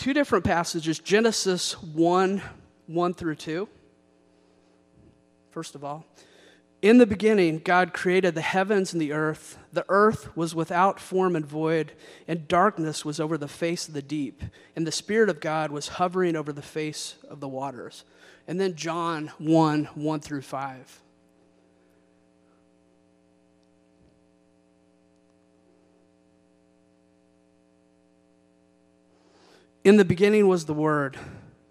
two different passages Genesis 1 1 through 2. First of all, in the beginning, God created the heavens and the earth. The earth was without form and void, and darkness was over the face of the deep, and the Spirit of God was hovering over the face of the waters. And then John 1 1 through 5. In the beginning was the Word,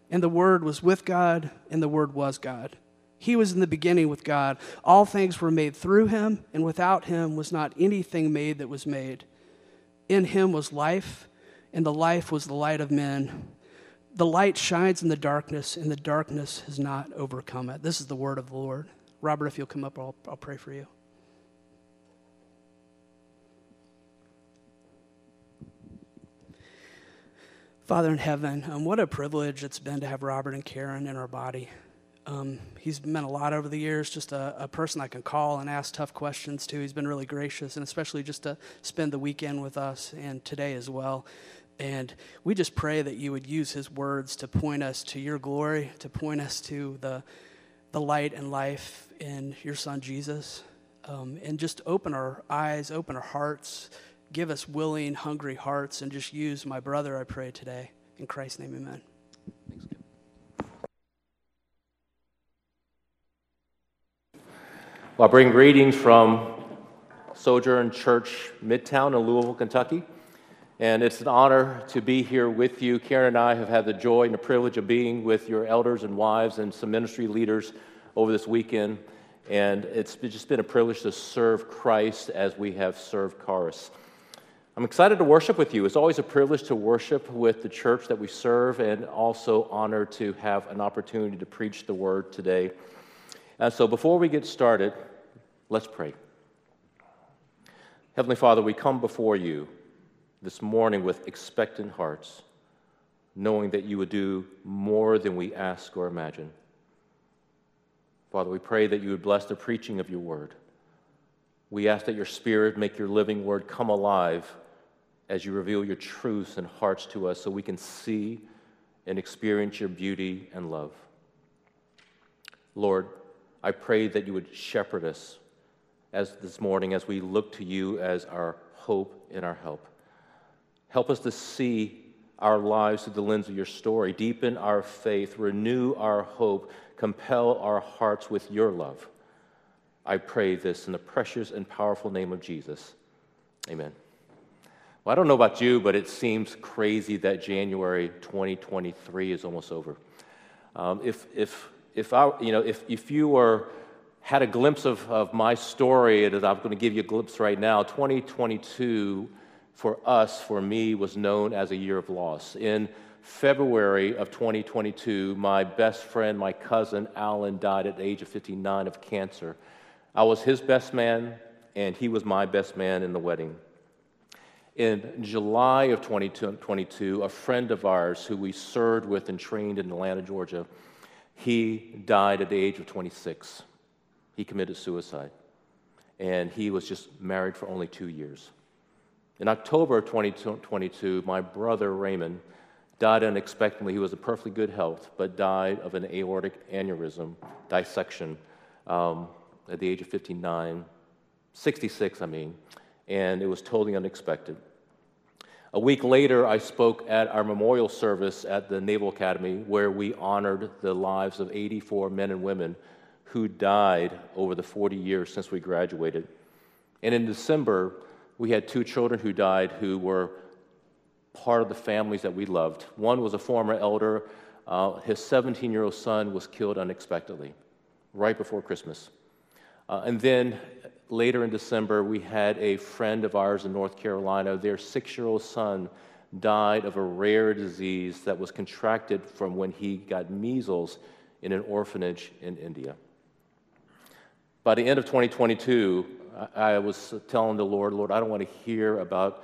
and the Word was with God, and the Word was God. He was in the beginning with God. All things were made through him, and without him was not anything made that was made. In him was life, and the life was the light of men. The light shines in the darkness, and the darkness has not overcome it. This is the word of the Lord. Robert, if you'll come up, I'll, I'll pray for you. Father in heaven, um, what a privilege it's been to have Robert and Karen in our body. Um, he's meant a lot over the years, just a, a, person I can call and ask tough questions to. He's been really gracious, and especially just to spend the weekend with us and today as well. And we just pray that you would use his words to point us to your glory, to point us to the, the light and life in your son Jesus, um, and just open our eyes, open our hearts, give us willing, hungry hearts, and just use my brother, I pray today. In Christ's name, amen. Thanks, Well, I bring greetings from Sojourn Church Midtown in Louisville, Kentucky. And it's an honor to be here with you. Karen and I have had the joy and the privilege of being with your elders and wives and some ministry leaders over this weekend. And it's just been a privilege to serve Christ as we have served Charis. I'm excited to worship with you. It's always a privilege to worship with the church that we serve, and also honored to have an opportunity to preach the word today. And so, before we get started, Let's pray. Heavenly Father, we come before you this morning with expectant hearts, knowing that you would do more than we ask or imagine. Father, we pray that you would bless the preaching of your word. We ask that your spirit make your living word come alive as you reveal your truths and hearts to us so we can see and experience your beauty and love. Lord, I pray that you would shepherd us as this morning as we look to you as our hope and our help. Help us to see our lives through the lens of your story, deepen our faith, renew our hope, compel our hearts with your love. I pray this in the precious and powerful name of Jesus. Amen. Well, I don't know about you, but it seems crazy that January 2023 is almost over. Um, if, if, if, I, you know, if, if you were had a glimpse of, of my story that I'm going to give you a glimpse right now. 2022 for us, for me, was known as a year of loss. In February of 2022, my best friend, my cousin Alan, died at the age of 59 of cancer. I was his best man, and he was my best man in the wedding. In July of 2022, a friend of ours who we served with and trained in Atlanta, Georgia, he died at the age of 26 he committed suicide. And he was just married for only two years. In October of 2022, my brother Raymond died unexpectedly. He was in perfectly good health, but died of an aortic aneurysm dissection um, at the age of 59, 66, I mean, and it was totally unexpected. A week later, I spoke at our memorial service at the Naval Academy where we honored the lives of 84 men and women who died over the 40 years since we graduated. And in December, we had two children who died who were part of the families that we loved. One was a former elder. Uh, his 17 year old son was killed unexpectedly right before Christmas. Uh, and then later in December, we had a friend of ours in North Carolina. Their six year old son died of a rare disease that was contracted from when he got measles in an orphanage in India. By the end of 2022, I was telling the Lord, Lord, I don't want to hear about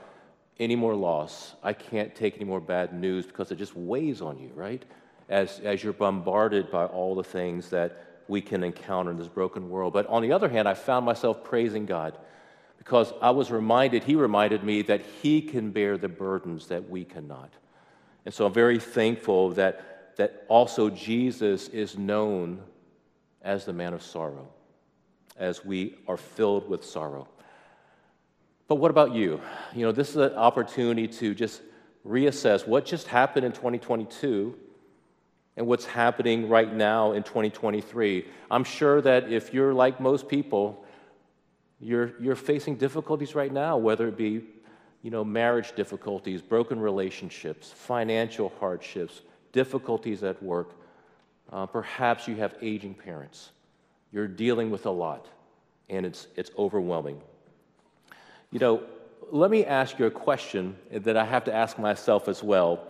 any more loss. I can't take any more bad news because it just weighs on you, right? As, as you're bombarded by all the things that we can encounter in this broken world. But on the other hand, I found myself praising God because I was reminded, He reminded me that He can bear the burdens that we cannot. And so I'm very thankful that, that also Jesus is known as the man of sorrow, as we are filled with sorrow. But what about you? You know, this is an opportunity to just reassess what just happened in 2022 and what's happening right now in 2023. I'm sure that if you're like most people, you're, you're facing difficulties right now, whether it be you know, marriage difficulties, broken relationships, financial hardships, difficulties at work. Uh, perhaps you have aging parents. You're dealing with a lot, and it's, it's overwhelming. You know, let me ask you a question that I have to ask myself as well.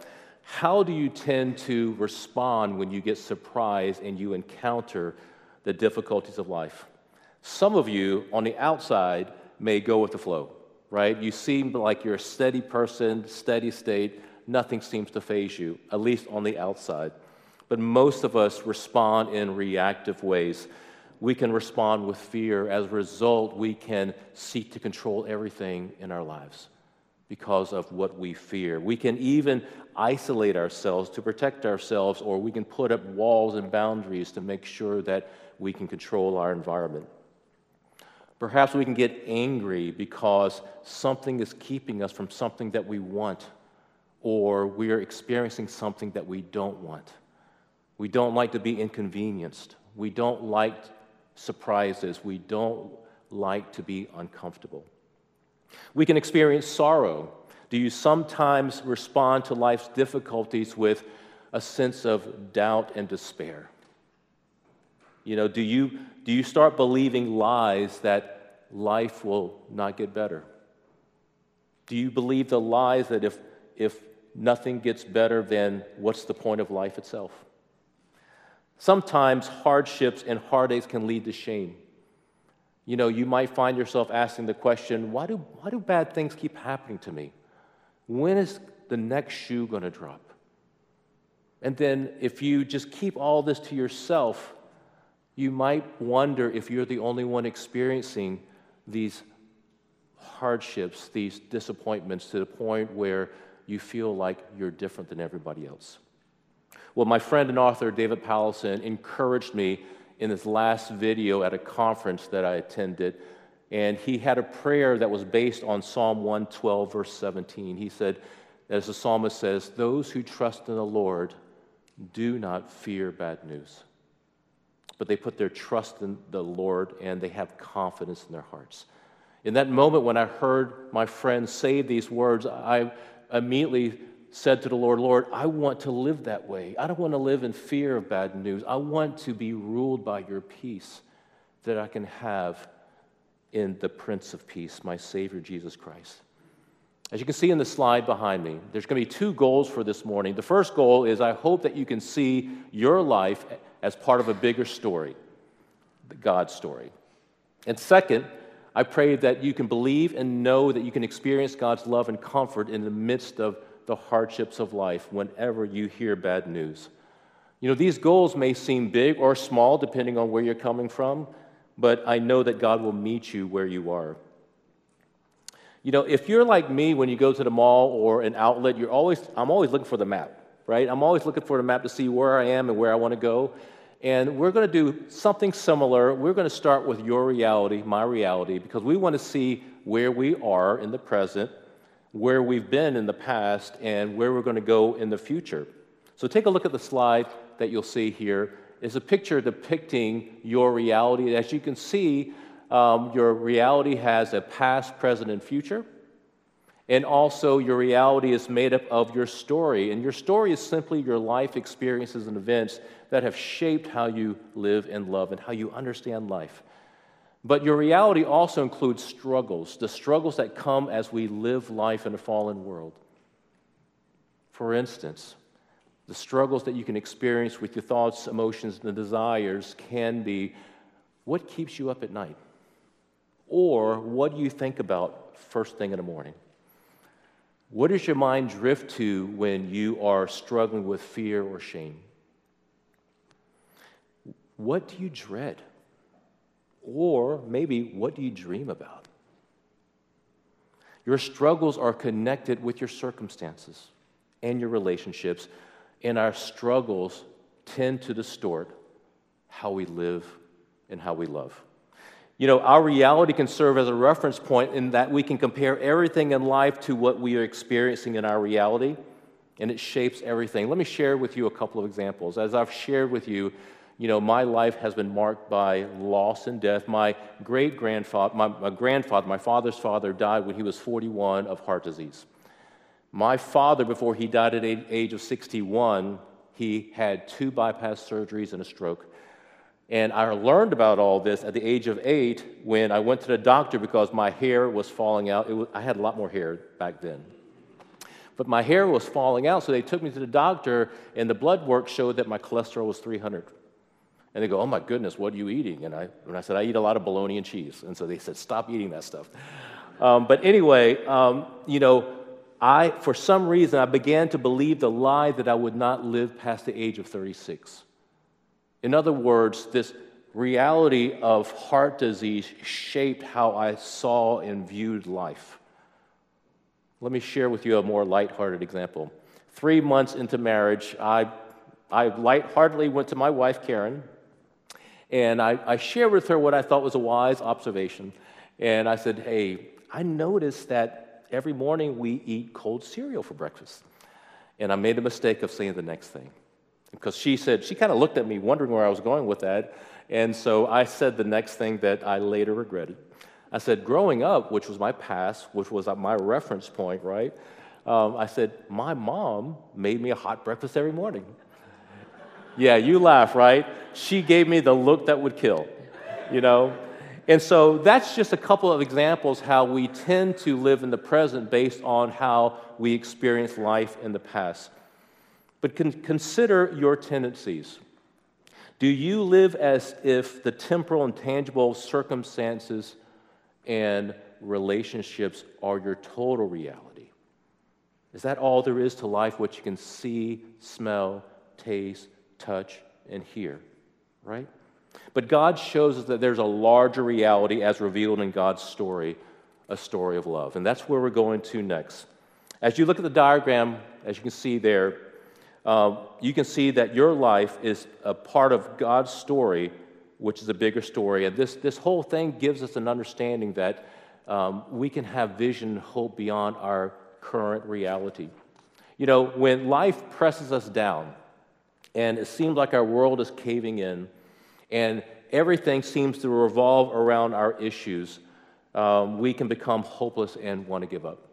How do you tend to respond when you get surprised and you encounter the difficulties of life? Some of you on the outside may go with the flow, right? You seem like you're a steady person, steady state, nothing seems to phase you, at least on the outside. But most of us respond in reactive ways. We can respond with fear. As a result, we can seek to control everything in our lives because of what we fear. We can even isolate ourselves to protect ourselves, or we can put up walls and boundaries to make sure that we can control our environment. Perhaps we can get angry because something is keeping us from something that we want, or we are experiencing something that we don't want. We don't like to be inconvenienced. We don't like surprises. We don't like to be uncomfortable. We can experience sorrow. Do you sometimes respond to life's difficulties with a sense of doubt and despair? You know, do you, do you start believing lies that life will not get better? Do you believe the lies that if, if nothing gets better, then what's the point of life itself? Sometimes hardships and heartaches can lead to shame. You know, you might find yourself asking the question why do, why do bad things keep happening to me? When is the next shoe going to drop? And then, if you just keep all this to yourself, you might wonder if you're the only one experiencing these hardships, these disappointments to the point where you feel like you're different than everybody else. Well, my friend and author David Powlison encouraged me in this last video at a conference that I attended, and he had a prayer that was based on Psalm 112, verse 17. He said, as the psalmist says, Those who trust in the Lord do not fear bad news but they put their trust in the Lord and they have confidence in their hearts. In that moment, when I heard my friend say these words, I immediately said to the Lord, Lord, I want to live that way. I don't want to live in fear of bad news. I want to be ruled by your peace that I can have in the Prince of Peace, my Savior, Jesus Christ. As you can see in the slide behind me, there's going to be two goals for this morning. The first goal is I hope that you can see your life as part of a bigger story, the God story. And second, I pray that you can believe and know that you can experience God's love and comfort in the midst of the hardships of life whenever you hear bad news. You know, these goals may seem big or small depending on where you're coming from, but I know that God will meet you where you are. You know, if you're like me when you go to the mall or an outlet, you're always I'm always looking for the map, right? I'm always looking for the map to see where I am and where I want to go. And we're going to do something similar. We're going to start with your reality, my reality, because we want to see where we are in the present, where we've been in the past, and where we're going to go in the future. So take a look at the slide that you'll see here. It's a picture depicting your reality. As you can see, um, your reality has a past, present, and future. And also, your reality is made up of your story. And your story is simply your life experiences and events that have shaped how you live and love and how you understand life. But your reality also includes struggles, the struggles that come as we live life in a fallen world. For instance, the struggles that you can experience with your thoughts, emotions, and desires can be what keeps you up at night? Or what do you think about first thing in the morning? What does your mind drift to when you are struggling with fear or shame? What do you dread? Or maybe what do you dream about? Your struggles are connected with your circumstances, and your relationships, and our struggles tend to distort how we live and how we love. You know, our reality can serve as a reference point in that we can compare everything in life to what we are experiencing in our reality, and it shapes everything. Let me share with you a couple of examples. As I've shared with you, you know, my life has been marked by loss and death. My great grandfather, my, my, grandfather, my father's father, died when he was 41 of heart disease. My father, before he died at age of 61, he had two bypass surgeries and a stroke. And I learned about all this at the age of eight when I went to the doctor because my hair was falling out. Was, I had a lot more hair back then. But my hair was falling out, so they took me to the doctor, and the blood work showed that my cholesterol was 300. And they go, Oh my goodness, what are you eating? And I, and I said, I eat a lot of bologna and cheese. And so they said, Stop eating that stuff. Um, but anyway, um, you know, I, for some reason, I began to believe the lie that I would not live past the age of 36. In other words, this reality of heart disease shaped how I saw and viewed life. Let me share with you a more lighthearted example. Three months into marriage, I, I lightheartedly went to my wife, Karen, and I, I shared with her what I thought was a wise observation. And I said, Hey, I noticed that every morning we eat cold cereal for breakfast. And I made the mistake of saying the next thing. Because she said, she kind of looked at me wondering where I was going with that. And so I said the next thing that I later regretted. I said, growing up, which was my past, which was my reference point, right? Um, I said, my mom made me a hot breakfast every morning. Yeah, you laugh, right? She gave me the look that would kill, you know? And so that's just a couple of examples how we tend to live in the present based on how we experience life in the past. But con- consider your tendencies. Do you live as if the temporal and tangible circumstances and relationships are your total reality? Is that all there is to life, what you can see, smell, taste, touch, and hear, right? But God shows us that there's a larger reality as revealed in God's story, a story of love. And that's where we're going to next. As you look at the diagram, as you can see there, uh, you can see that your life is a part of God's story, which is a bigger story. And this, this whole thing gives us an understanding that um, we can have vision and hope beyond our current reality. You know, when life presses us down, and it seems like our world is caving in, and everything seems to revolve around our issues, um, we can become hopeless and want to give up.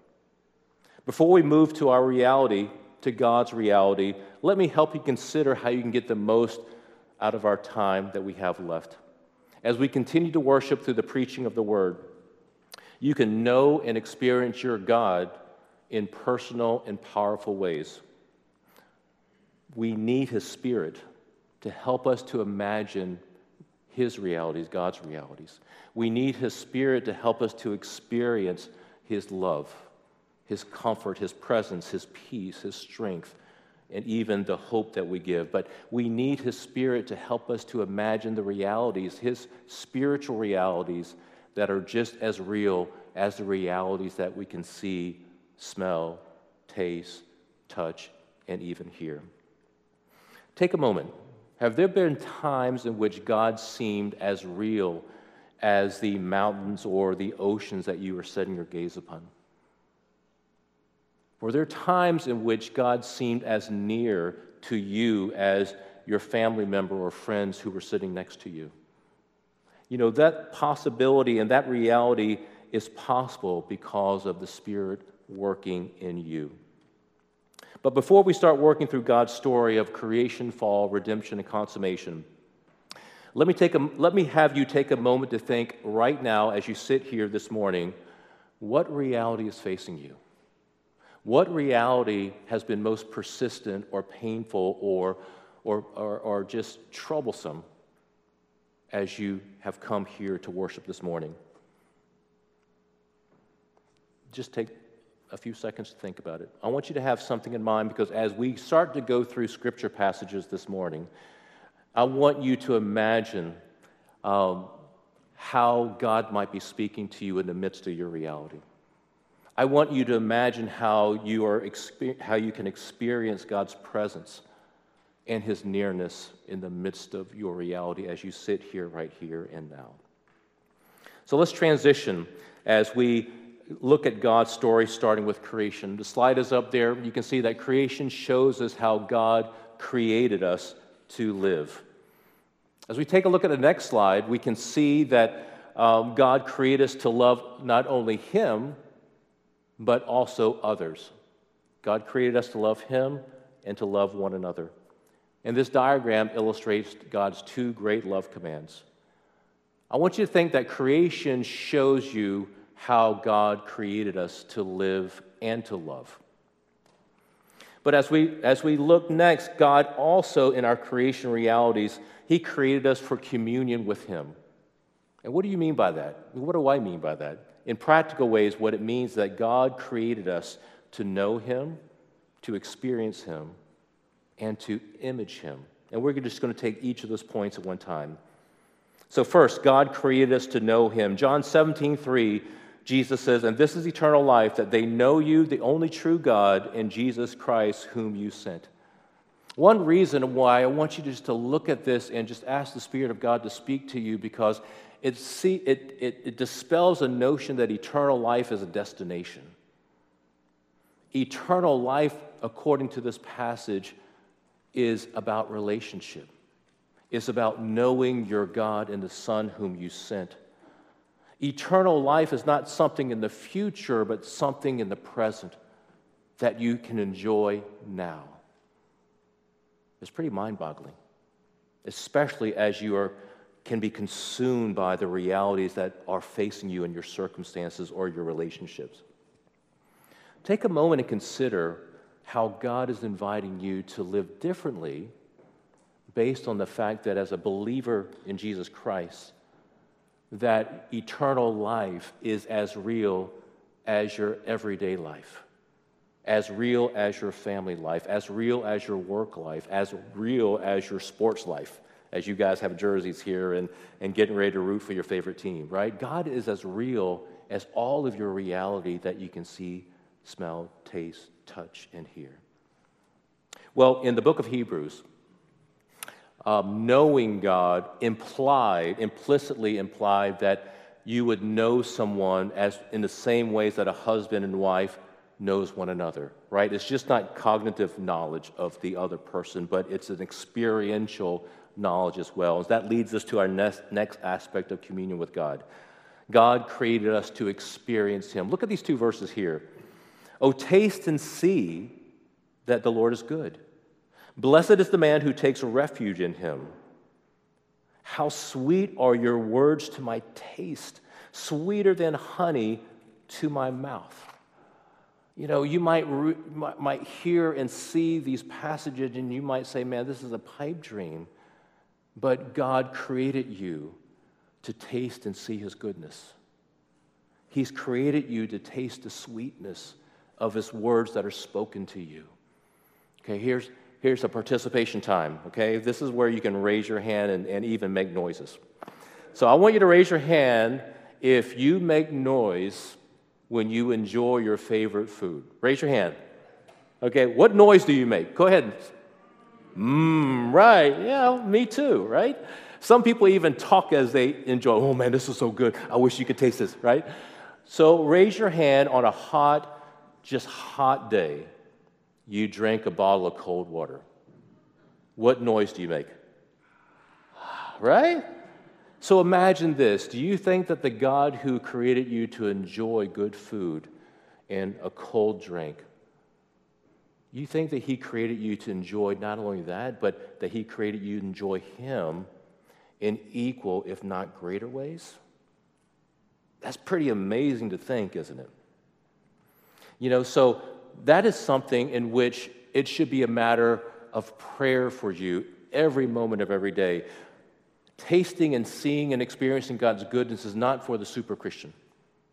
Before we move to our reality, to God's reality, let me help you consider how you can get the most out of our time that we have left. As we continue to worship through the preaching of the word, you can know and experience your God in personal and powerful ways we need His Spirit to help us to imagine His realities, God's realities. We need His Spirit to help us to experience His love, His comfort, His presence, His peace, His strength, and even the hope that we give. But we need His Spirit to help us to imagine the realities, His spiritual realities that are just as real as the realities that we can see, smell, taste, touch, and even hear. Take a moment. Have there been times in which God seemed as real as the mountains or the oceans that you were setting your gaze upon? Were there times in which God seemed as near to you as your family member or friends who were sitting next to you? You know, that possibility and that reality is possible because of the Spirit working in you. But before we start working through God's story of creation, fall, redemption, and consummation, let me, take a, let me have you take a moment to think right now as you sit here this morning what reality is facing you? What reality has been most persistent or painful or, or, or, or just troublesome as you have come here to worship this morning? Just take a few seconds to think about it. I want you to have something in mind because as we start to go through scripture passages this morning, I want you to imagine um, how God might be speaking to you in the midst of your reality. I want you to imagine how you, are, how you can experience God's presence and his nearness in the midst of your reality as you sit here, right here, and now. So let's transition as we look at God's story, starting with creation. The slide is up there. You can see that creation shows us how God created us to live. As we take a look at the next slide, we can see that um, God created us to love not only Him, but also others. God created us to love Him and to love one another. And this diagram illustrates God's two great love commands. I want you to think that creation shows you how God created us to live and to love. But as we, as we look next, God also, in our creation realities, He created us for communion with Him. And what do you mean by that? What do I mean by that? In practical ways, what it means that God created us to know Him, to experience Him, and to image Him. And we're just going to take each of those points at one time. So, first, God created us to know Him. John 17, 3, Jesus says, And this is eternal life, that they know you, the only true God, and Jesus Christ, whom you sent. One reason why I want you to just to look at this and just ask the Spirit of God to speak to you because it, see, it, it, it dispels a notion that eternal life is a destination. Eternal life, according to this passage, is about relationship. It's about knowing your God and the Son whom you sent. Eternal life is not something in the future, but something in the present that you can enjoy now. It's pretty mind boggling, especially as you are can be consumed by the realities that are facing you in your circumstances or your relationships. Take a moment and consider how God is inviting you to live differently based on the fact that as a believer in Jesus Christ, that eternal life is as real as your everyday life, as real as your family life, as real as your work life, as real as your sports life as you guys have jerseys here and, and getting ready to root for your favorite team, right? God is as real as all of your reality that you can see, smell, taste, touch, and hear. Well, in the book of Hebrews, um, knowing God implied, implicitly implied that you would know someone as in the same ways that a husband and wife knows one another, right? It's just not cognitive knowledge of the other person, but it's an experiential knowledge as well. That leads us to our next, next aspect of communion with God. God created us to experience Him. Look at these two verses here. Oh, taste and see that the Lord is good. Blessed is the man who takes refuge in Him. How sweet are your words to my taste, sweeter than honey to my mouth. You know, you might, re- might hear and see these passages and you might say, man, this is a pipe dream. But God created you to taste and see his goodness. He's created you to taste the sweetness of his words that are spoken to you. Okay, here's, here's a participation time. Okay, this is where you can raise your hand and, and even make noises. So I want you to raise your hand if you make noise when you enjoy your favorite food. Raise your hand. Okay, what noise do you make? Go ahead. Mmm, right. Yeah, me too, right? Some people even talk as they enjoy, oh man, this is so good. I wish you could taste this, right? So raise your hand on a hot, just hot day. You drank a bottle of cold water. What noise do you make? Right? So imagine this. Do you think that the God who created you to enjoy good food and a cold drink you think that He created you to enjoy not only that, but that He created you to enjoy Him in equal, if not greater ways? That's pretty amazing to think, isn't it? You know, so that is something in which it should be a matter of prayer for you every moment of every day. Tasting and seeing and experiencing God's goodness is not for the super Christian.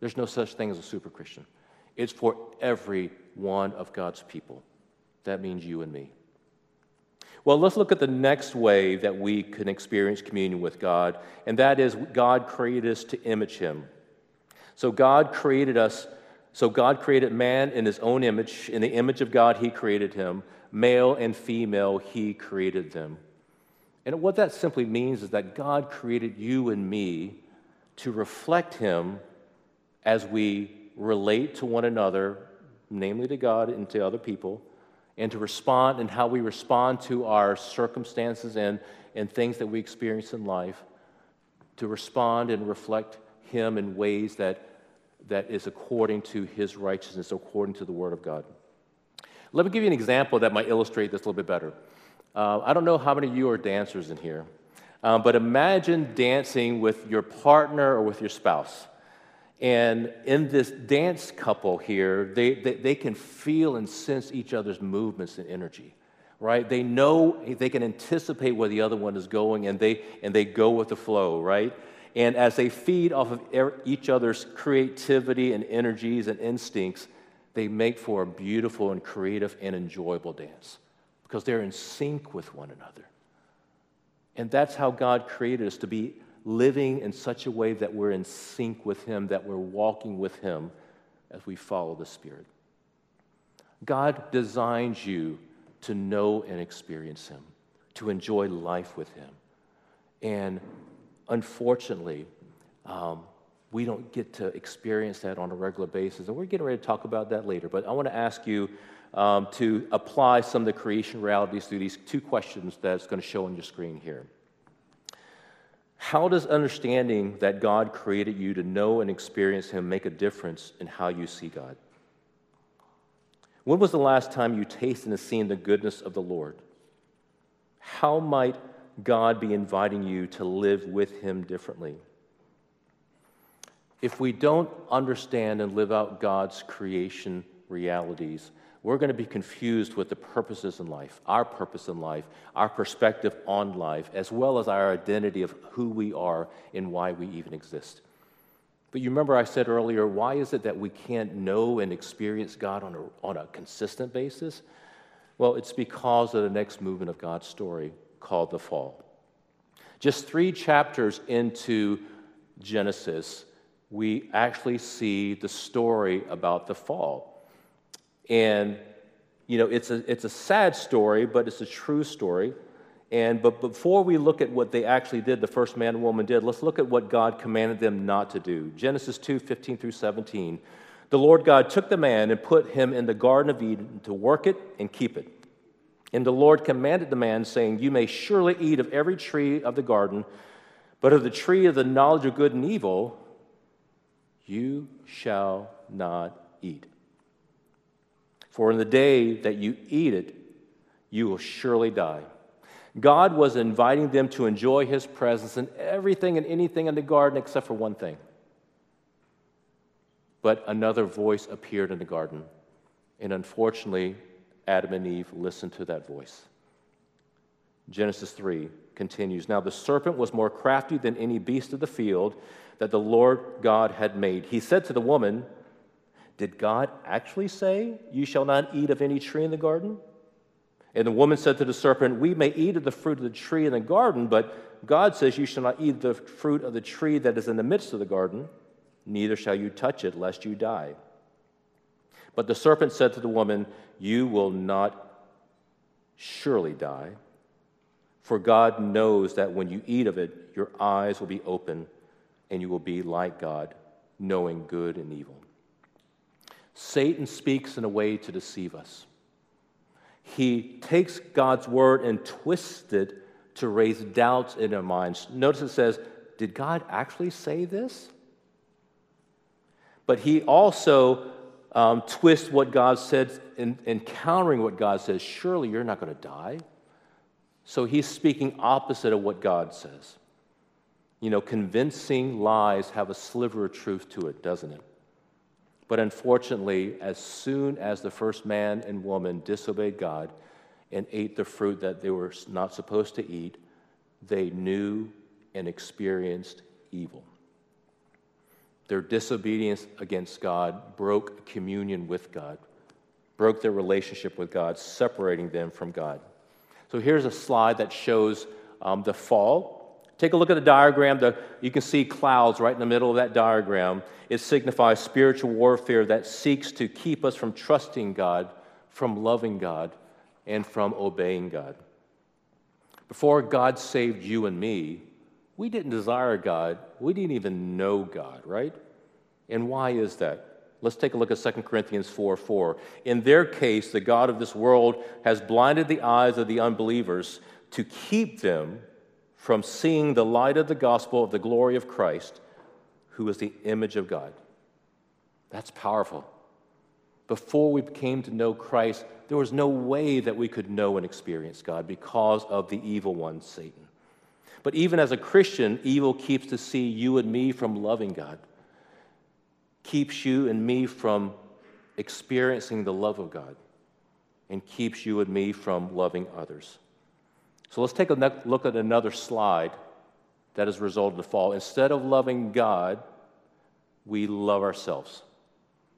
There's no such thing as a super Christian. It's for every one of God's people. That means you and me. Well, let's look at the next way that we can experience communion with God, and that is God created us to image Him. So, God created us So God created man in his own image. In the image of God, he created him. Male and female, he created them. And what that simply means is that God created you and me to reflect him as we relate to one another, namely to God and to other people, and to respond and how we respond to our circumstances and, and things that we experience in life, to respond and reflect him in ways that that is according to his righteousness, according to the word of God. Let me give you an example that might illustrate this a little bit better. Uh, I don't know how many of you are dancers in here, um, but imagine dancing with your partner or with your spouse. And in this dance couple here, they, they, they can feel and sense each other's movements and energy right? They know they can anticipate where the other one is going and they and they go with the flow, right? And as they feed off of each other's creativity and energies and instincts, they make for a beautiful and creative and enjoyable dance because they're in sync with one another. And that's how God created us to be living in such a way that we're in sync with Him, that we're walking with Him as we follow the Spirit. God designs you to know and experience Him, to enjoy life with Him. And unfortunately, um, we don't get to experience that on a regular basis. And we're getting ready to talk about that later. But I want to ask you um, to apply some of the creation realities through these two questions that's going to show on your screen here. How does understanding that God created you to know and experience Him make a difference in how you see God? When was the last time you tasted and seen the goodness of the Lord? How might God be inviting you to live with Him differently. If we don't understand and live out God's creation realities, we're going to be confused with the purposes in life, our purpose in life, our perspective on life, as well as our identity of who we are and why we even exist. But you remember I said earlier, why is it that we can't know and experience God on a, on a consistent basis? Well, it's because of the next movement of God's story called the fall. Just three chapters into Genesis, we actually see the story about the fall. And, you know, it's a, it's a sad story, but it's a true story. And but before we look at what they actually did, the first man and woman did, let's look at what God commanded them not to do. Genesis 2 15 through 17. The Lord God took the man and put him in the Garden of Eden to work it and keep it. And the Lord commanded the man, saying, You may surely eat of every tree of the garden, but of the tree of the knowledge of good and evil, you shall not eat. For in the day that you eat it, you will surely die. God was inviting them to enjoy his presence in everything and anything in the garden except for one thing. But another voice appeared in the garden. And unfortunately, Adam and Eve listened to that voice. Genesis 3 continues Now the serpent was more crafty than any beast of the field that the Lord God had made. He said to the woman, Did God actually say, You shall not eat of any tree in the garden? And the woman said to the serpent, We may eat of the fruit of the tree in the garden, but God says, You shall not eat the fruit of the tree that is in the midst of the garden, neither shall you touch it, lest you die. But the serpent said to the woman, You will not surely die. For God knows that when you eat of it, your eyes will be open and you will be like God, knowing good and evil. Satan speaks in a way to deceive us. He takes God's word and twists it to raise doubts in our minds. Notice it says, Did God actually say this? But he also um, twist what God said and, and countering what God says. Surely you're not going to die. So he's speaking opposite of what God says. You know, convincing lies have a sliver of truth to it, doesn't it? But unfortunately, as soon as the first man and woman disobeyed God and ate the fruit that they were not supposed to eat, they knew and experienced evil. Their disobedience against God broke communion with God, broke their relationship with God, separating them from God. So here's a slide that shows um, the fall Take a look at the diagram. The, you can see clouds right in the middle of that diagram. It signifies spiritual warfare that seeks to keep us from trusting God, from loving God, and from obeying God. Before God saved you and me, we didn't desire God. We didn't even know God, right? And why is that? Let's take a look at 2 Corinthians 4 4. In their case, the God of this world has blinded the eyes of the unbelievers to keep them from seeing the light of the gospel of the glory of Christ, who is the image of God. That's powerful. Before we came to know Christ, there was no way that we could know and experience God because of the evil one, Satan. But even as a Christian, evil keeps to see you and me from loving God, keeps you and me from experiencing the love of God, and keeps you and me from loving others. So let's take a look at another slide that has resulted in the fall. Instead of loving God, we love ourselves.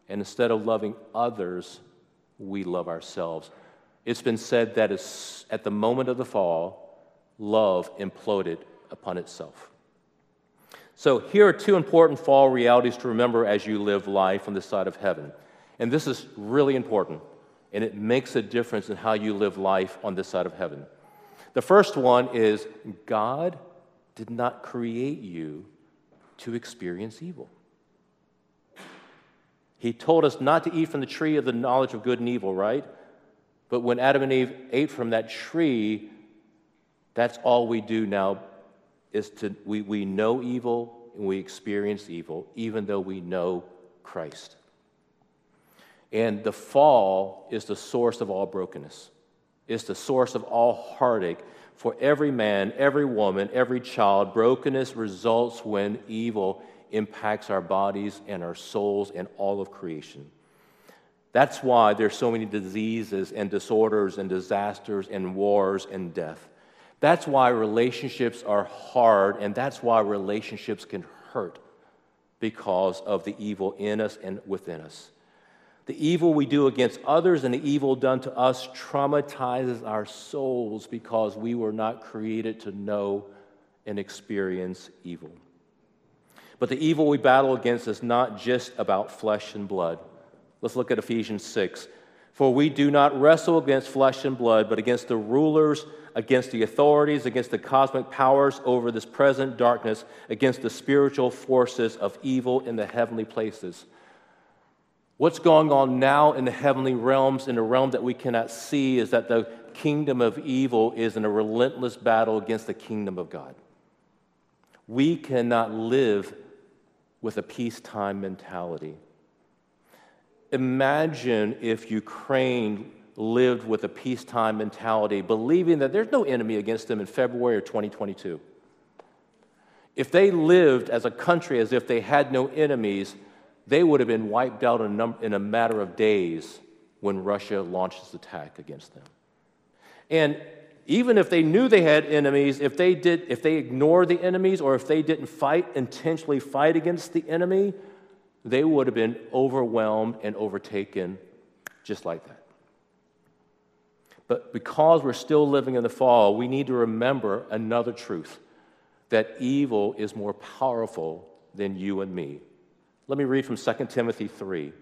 And instead of loving others, we love ourselves. It's been said that at the moment of the fall, love imploded upon itself. So, here are two important fall realities to remember as you live life on this side of heaven. And this is really important, and it makes a difference in how you live life on this side of heaven. The first one is God did not create you to experience evil. He told us not to eat from the tree of the knowledge of good and evil, right? But when Adam and Eve ate from that tree, that's all we do now is to we, we know evil and we experience evil, even though we know Christ. And the fall is the source of all brokenness It's the source of all heartache for every man, every woman, every child. Brokenness results when evil impacts our bodies and our souls and all of creation. That's why there's so many diseases and disorders and disasters and wars and death. That's why relationships are hard and that's why relationships can hurt because of the evil in us and within us. The evil we do against others and the evil done to us traumatizes our souls because we were not created to know and experience evil. But the evil we battle against is not just about flesh and blood. Let's look at Ephesians 6. For we do not wrestle against flesh and blood, but against the rulers, against the authorities, against the cosmic powers over this present darkness, against the spiritual forces of evil in the heavenly places. What's going on now in the heavenly realms, in a realm that we cannot see, is that the kingdom of evil is in a relentless battle against the kingdom of God. We cannot live with a peacetime mentality. Imagine if Ukraine lived with a peacetime mentality, believing that there's no enemy against them in February of 2022. If they lived as a country as if they had no enemies, they would have been wiped out in a, matter of days when Russia launched its attack against them. And even if they knew they had enemies, if they, did, if they ignored the enemies or if they didn't fight, intentionally fight against the enemy, they would have been overwhelmed and overtaken just like that. But because we're still living in the fall, we need to remember another truth that evil is more powerful than you and me. Let me read from 2 Timothy 3.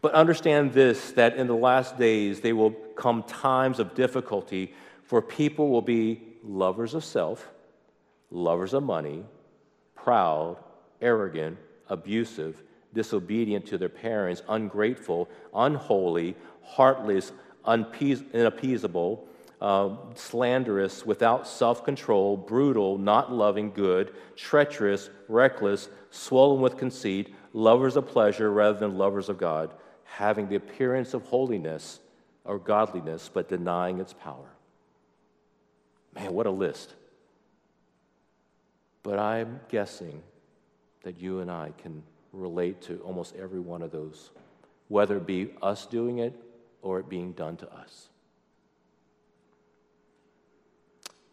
But understand this that in the last days there will come times of difficulty, for people will be lovers of self, lovers of money, proud, arrogant, abusive, disobedient to their parents, ungrateful, unholy, heartless, unappeasable, uh, slanderous, without self control, brutal, not loving good, treacherous, reckless, swollen with conceit lovers of pleasure rather than lovers of God, having the appearance of holiness or godliness, but denying its power. Man, what a list. But I'm guessing that you and I can relate to almost every one of those, whether it be us doing it or it being done to us.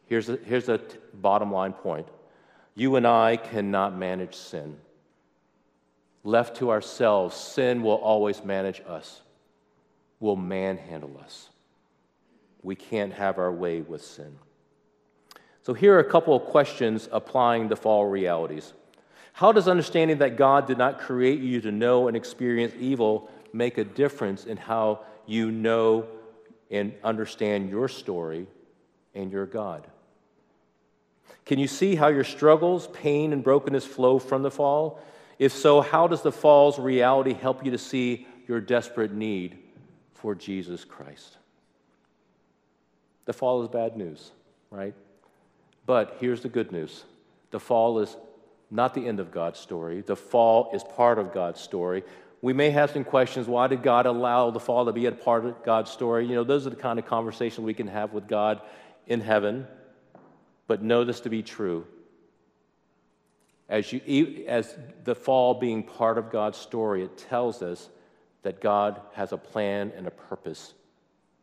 Here's a, here's a t- bottom line point you and I cannot manage sin. Left to ourselves, sin will always manage us, will manhandle us. We can't have our way with sin. So, here are a couple of questions applying the fall realities. How does understanding that God did not create you to know and experience evil make a difference in how you know and understand your story and your God? Can you see how your struggles, pain, and brokenness flow from the fall? If so, how does the fall's reality help you to see your desperate need for Jesus Christ? The fall is bad news, right? But here's the good news the fall is not the end of God's story. The fall is part of God's story. We may have some questions why did God allow the fall to be a part of God's story? You know, those are the kind of conversations we can have with God in heaven. But know this to be true. As, you, as the fall being part of God's story, it tells us that God has a plan and a purpose,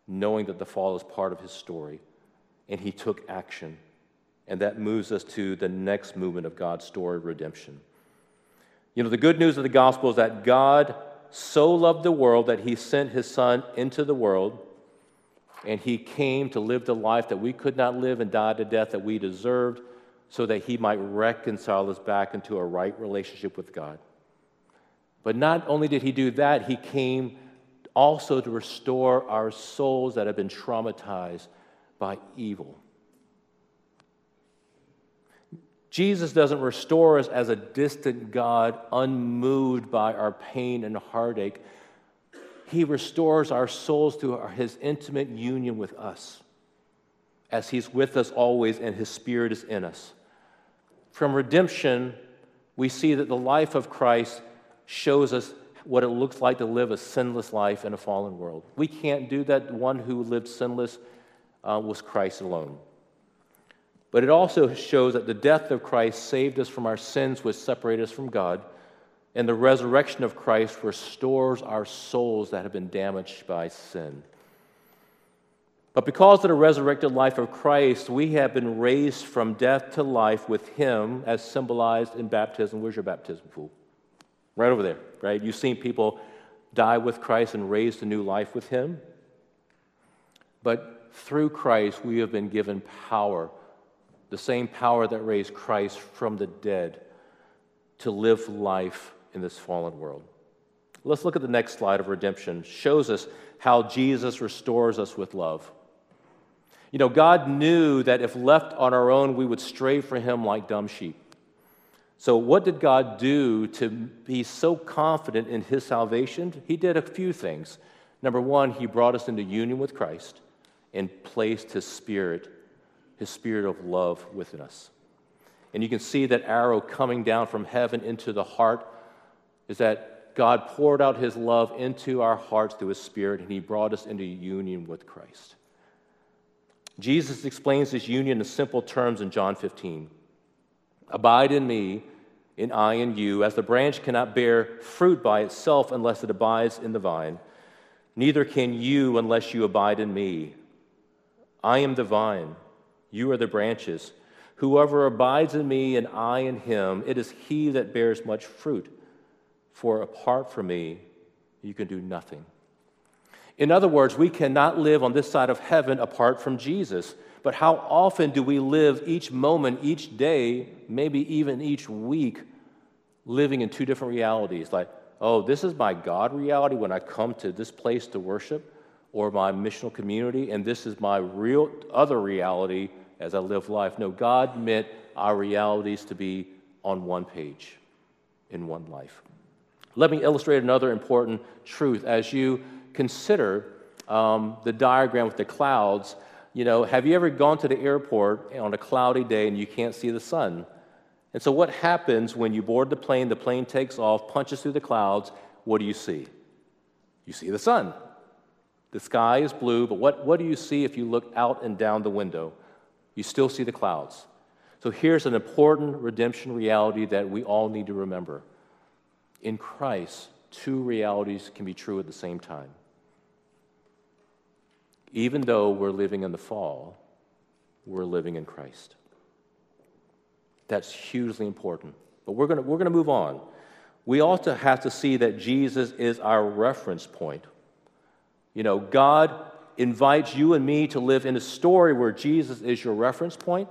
knowing that the fall is part of his story. And he took action. And that moves us to the next movement of God's story of redemption. You know, the good news of the gospel is that God so loved the world that he sent his son into the world, and he came to live the life that we could not live and die the death that we deserved, so that he might reconcile us back into a right relationship with God. But not only did he do that, he came also to restore our souls that have been traumatized by evil. Jesus doesn't restore us as a distant God, unmoved by our pain and heartache. He restores our souls to his intimate union with us, as he's with us always and his spirit is in us. From redemption, we see that the life of Christ shows us what it looks like to live a sinless life in a fallen world. We can't do that. One who lived sinless uh, was Christ alone. But it also shows that the death of Christ saved us from our sins, which separate us from God, and the resurrection of Christ restores our souls that have been damaged by sin. But because of the resurrected life of Christ, we have been raised from death to life with Him, as symbolized in baptism. Where's your baptism pool? Right over there, right? You've seen people die with Christ and raised to new life with Him. But through Christ, we have been given power the same power that raised Christ from the dead to live life in this fallen world. Let's look at the next slide of redemption. Shows us how Jesus restores us with love. You know, God knew that if left on our own, we would stray from Him like dumb sheep. So, what did God do to be so confident in His salvation? He did a few things. Number one, He brought us into union with Christ and placed His Spirit his spirit of love within us. And you can see that arrow coming down from heaven into the heart is that God poured out his love into our hearts through his spirit, and he brought us into union with Christ. Jesus explains this union in simple terms in John 15 Abide in me, and I in you, as the branch cannot bear fruit by itself unless it abides in the vine. Neither can you unless you abide in me. I am the vine you are the branches. Whoever abides in me and I in him, it is he that bears much fruit. For apart from me, you can do nothing. In other words, we cannot live on this side of heaven apart from Jesus. But how often do we live each moment, each day, maybe even each week, living in two different realities? Like, oh, this is my God reality when I come to this place to worship, or my missional community, and this is my real other reality as I live life. No, God meant our realities to be on one page in one life. Let me illustrate another important truth as you consider um, the diagram with the clouds. You know, have you ever gone to the airport on a cloudy day and you can't see the sun? And so, what happens when you board the plane, the plane takes off, punches through the clouds? What do you see? You see the sun. The sky is blue, but what, what do you see if you look out and down the window? You still see the clouds. So here's an important redemption reality that we all need to remember. In Christ, two realities can be true at the same time. Even though we're living in the fall, we're living in Christ. That's hugely important. But we're going we're to move on. We also have to see that Jesus is our reference point. You know, God invites you and me to live in a story where Jesus is your reference point,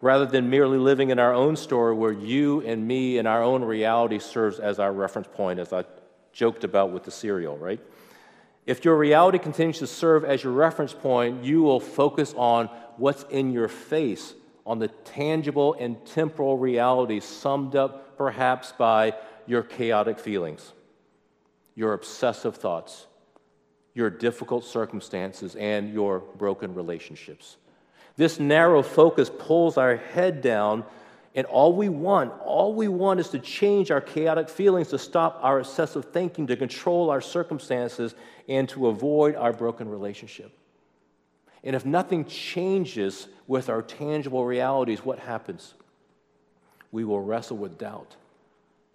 rather than merely living in our own story where you and me and our own reality serves as our reference point, as I joked about with the cereal, right? If your reality continues to serve as your reference point, you will focus on what's in your face, on the tangible and temporal reality summed up perhaps by your chaotic feelings, your obsessive thoughts, your difficult circumstances, and your broken relationships. This narrow focus pulls our head down, and all we want, all we want is to change our chaotic feelings, to stop our obsessive thinking, to control our circumstances, and to avoid our broken relationship. And if nothing changes with our tangible realities, what happens? We will wrestle with doubt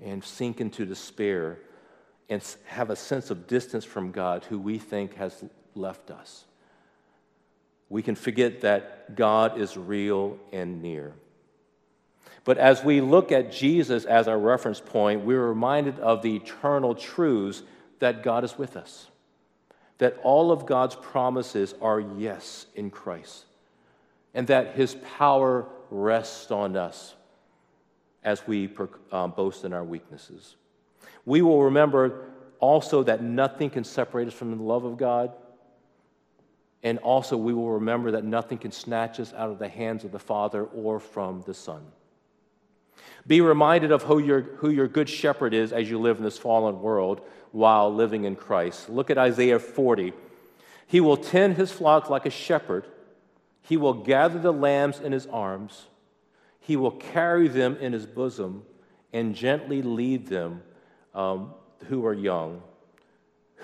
and sink into despair and have a sense of distance from God who we think has left us. We can forget that God is real and near. But as we look at Jesus as our reference point, we're reminded of the eternal truths that God is with us, that all of God's promises are yes in Christ, and that his power rests on us as we um, boast in our weaknesses. We will remember also that nothing can separate us from the love of God. And also, we will remember that nothing can snatch us out of the hands of the Father or from the Son. Be reminded of who your, who your good shepherd is as you live in this fallen world while living in Christ. Look at Isaiah 40. He will tend his flock like a shepherd, he will gather the lambs in his arms, he will carry them in his bosom, and gently lead them um, who are young.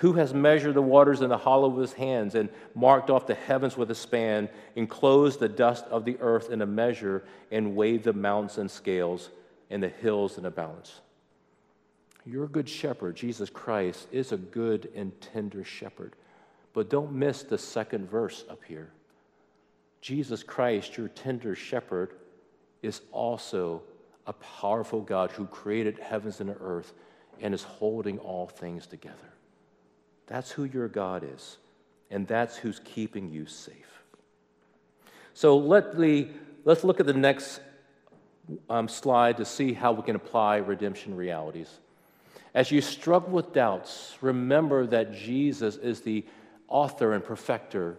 Who has measured the waters in the hollow of his hands and marked off the heavens with a span, enclosed the dust of the earth in a measure, and weighed the mountains in scales and the hills in a balance? Your good shepherd, Jesus Christ, is a good and tender shepherd. But don't miss the second verse up here. Jesus Christ, your tender shepherd, is also a powerful God who created heavens and earth and is holding all things together. That's who your God is, and that's who's keeping you safe. So let the, let's look at the next um, slide to see how we can apply redemption realities. As you struggle with doubts, remember that Jesus is the author and perfecter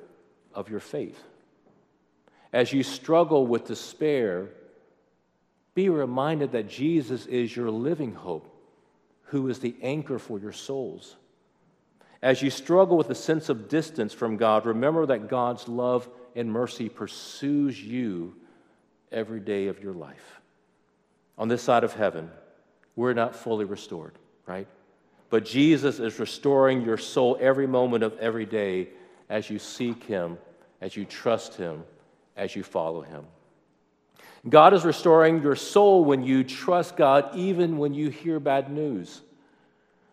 of your faith. As you struggle with despair, be reminded that Jesus is your living hope, who is the anchor for your souls. As you struggle with a sense of distance from God, remember that God's love and mercy pursues you every day of your life. On this side of heaven, we're not fully restored, right? But Jesus is restoring your soul every moment of every day as you seek Him, as you trust Him, as you follow Him. God is restoring your soul when you trust God, even when you hear bad news.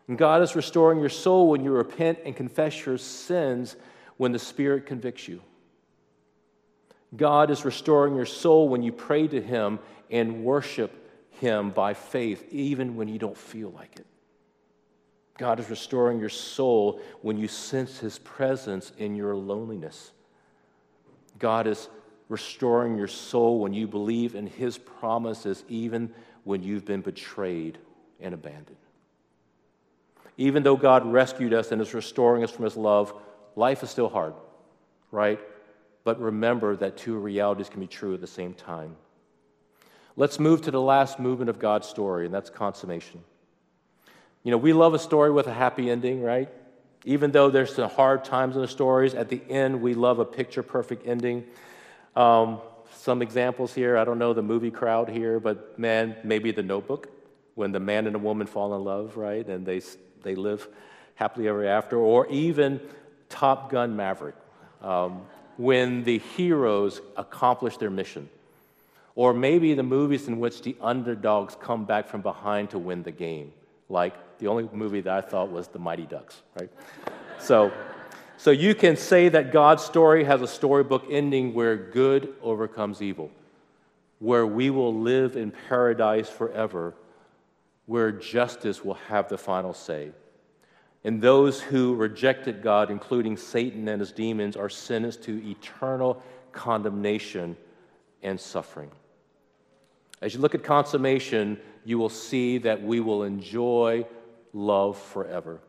And God is restoring your soul when you repent and confess your sins when the Spirit convicts you. God is restoring your soul when you pray to Him and worship Him by faith, even when you don't feel like it. God is restoring your soul when you sense His presence in your loneliness. God is restoring your soul when you believe in His promises, even when you've been betrayed and abandoned. Even though God rescued us and is restoring us from His love, life is still hard, right? But remember that two realities can be true at the same time. Let's move to the last movement of God's story, and that's consummation. You know, we love a story with a happy ending, right? Even though there's some hard times in the stories, at the end, we love a picture perfect ending. Um, some examples here. I don't know the movie crowd here, but man, maybe The Notebook, when the man and the woman fall in love, right? And they they live happily ever after, or even Top Gun Maverick, um, when the heroes accomplish their mission. Or maybe the movies in which the underdogs come back from behind to win the game. Like the only movie that I thought was The Mighty Ducks, right? so, so you can say that God's story has a storybook ending where good overcomes evil, where we will live in paradise forever where justice will have the final say. And those who rejected God, including Satan and his demons, are sentenced to eternal condemnation and suffering. As you look at consummation, you will see that we will enjoy love forever.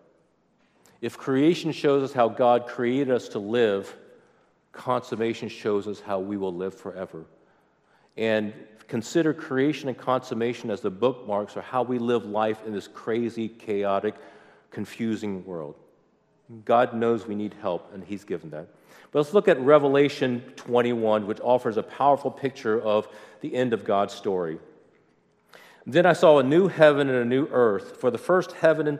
If creation shows us how God created us to live, consummation shows us how we will live forever. And consider creation and consummation as the bookmarks or how we live life in this crazy, chaotic, confusing world. God knows we need help, and He's given that. But let's look at Revelation 21, which offers a powerful picture of the end of God's story. Then I saw a new heaven and a new earth, for the first heaven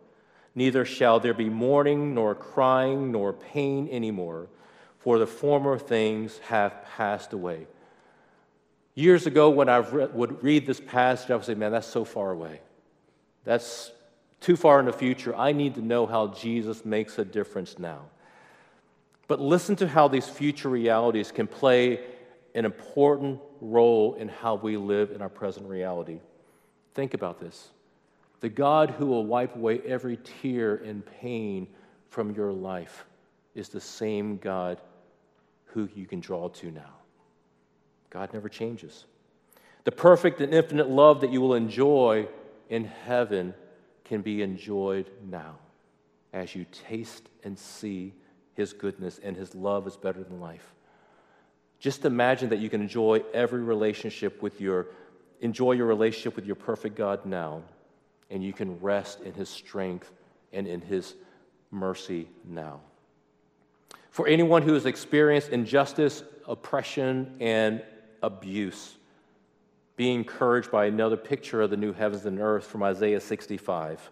Neither shall there be mourning, nor crying, nor pain anymore, for the former things have passed away. Years ago, when I would read this passage, I would say, Man, that's so far away. That's too far in the future. I need to know how Jesus makes a difference now. But listen to how these future realities can play an important role in how we live in our present reality. Think about this. The God who will wipe away every tear and pain from your life is the same God who you can draw to now. God never changes. The perfect and infinite love that you will enjoy in heaven can be enjoyed now as you taste and see His goodness and His love is better than life. Just imagine that you can enjoy every relationship with your enjoy your relationship with your perfect God now and you can rest in his strength and in his mercy now. For anyone who has experienced injustice, oppression, and abuse, be encouraged by another picture of the new heavens and earth from Isaiah 65.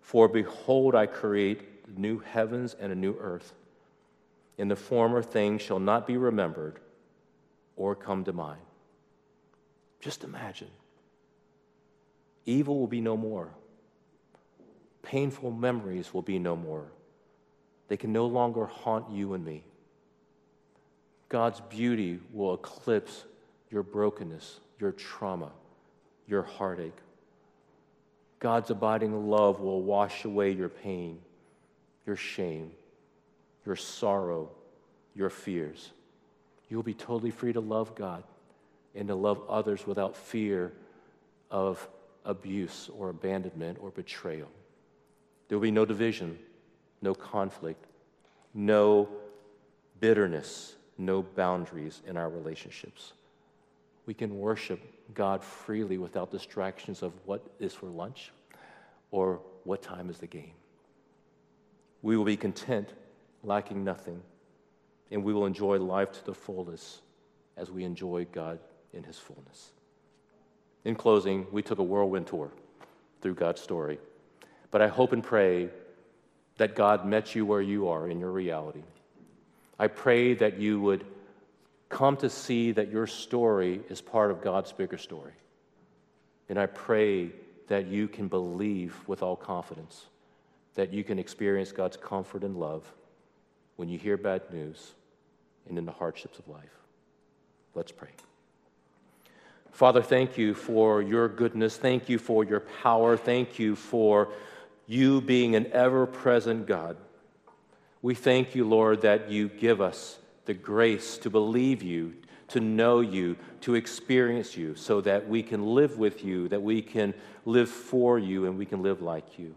For behold, I create new heavens and a new earth, and the former things shall not be remembered or come to mind. Just imagine. Evil will be no more. Painful memories will be no more. They can no longer haunt you and me. God's beauty will eclipse your brokenness, your trauma, your heartache. God's abiding love will wash away your pain, your shame, your sorrow, your fears. You will be totally free to love God and to love others without fear of abuse or abandonment or betrayal. There will be no division, no conflict, no bitterness, no boundaries in our relationships. We can worship God freely without distractions of what is for lunch or what time is the game. We will be content, lacking nothing, and we will enjoy life to the fullest as we enjoy God in His fullness. In closing, we took a whirlwind tour through God's story, but I hope and pray that God met you where you are in your reality. I pray that you would come to see that your story is part of God's bigger story. And I pray that you can believe with all confidence that you can experience God's comfort and love when you hear bad news and in the hardships of life. Let's pray. Father, thank you for your goodness. Thank you for your power. Thank you for you being an ever present God. We thank you, Lord, that you give us the grace to believe you, to know you, to experience you, so that we can live with you, that we can live for you, and we can live like you.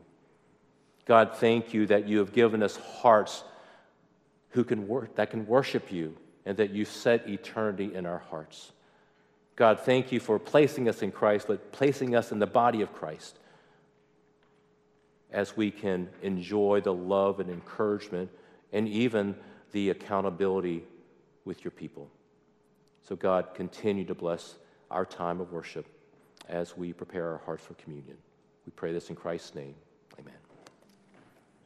God, thank you that you have given us hearts who can wor- that can worship you, and that you set eternity in our hearts. God, thank you for placing us in Christ, but placing us in the body of Christ as we can enjoy the love and encouragement and even the accountability with your people. So, God, continue to bless our time of worship as we prepare our hearts for communion. We pray this in Christ's name.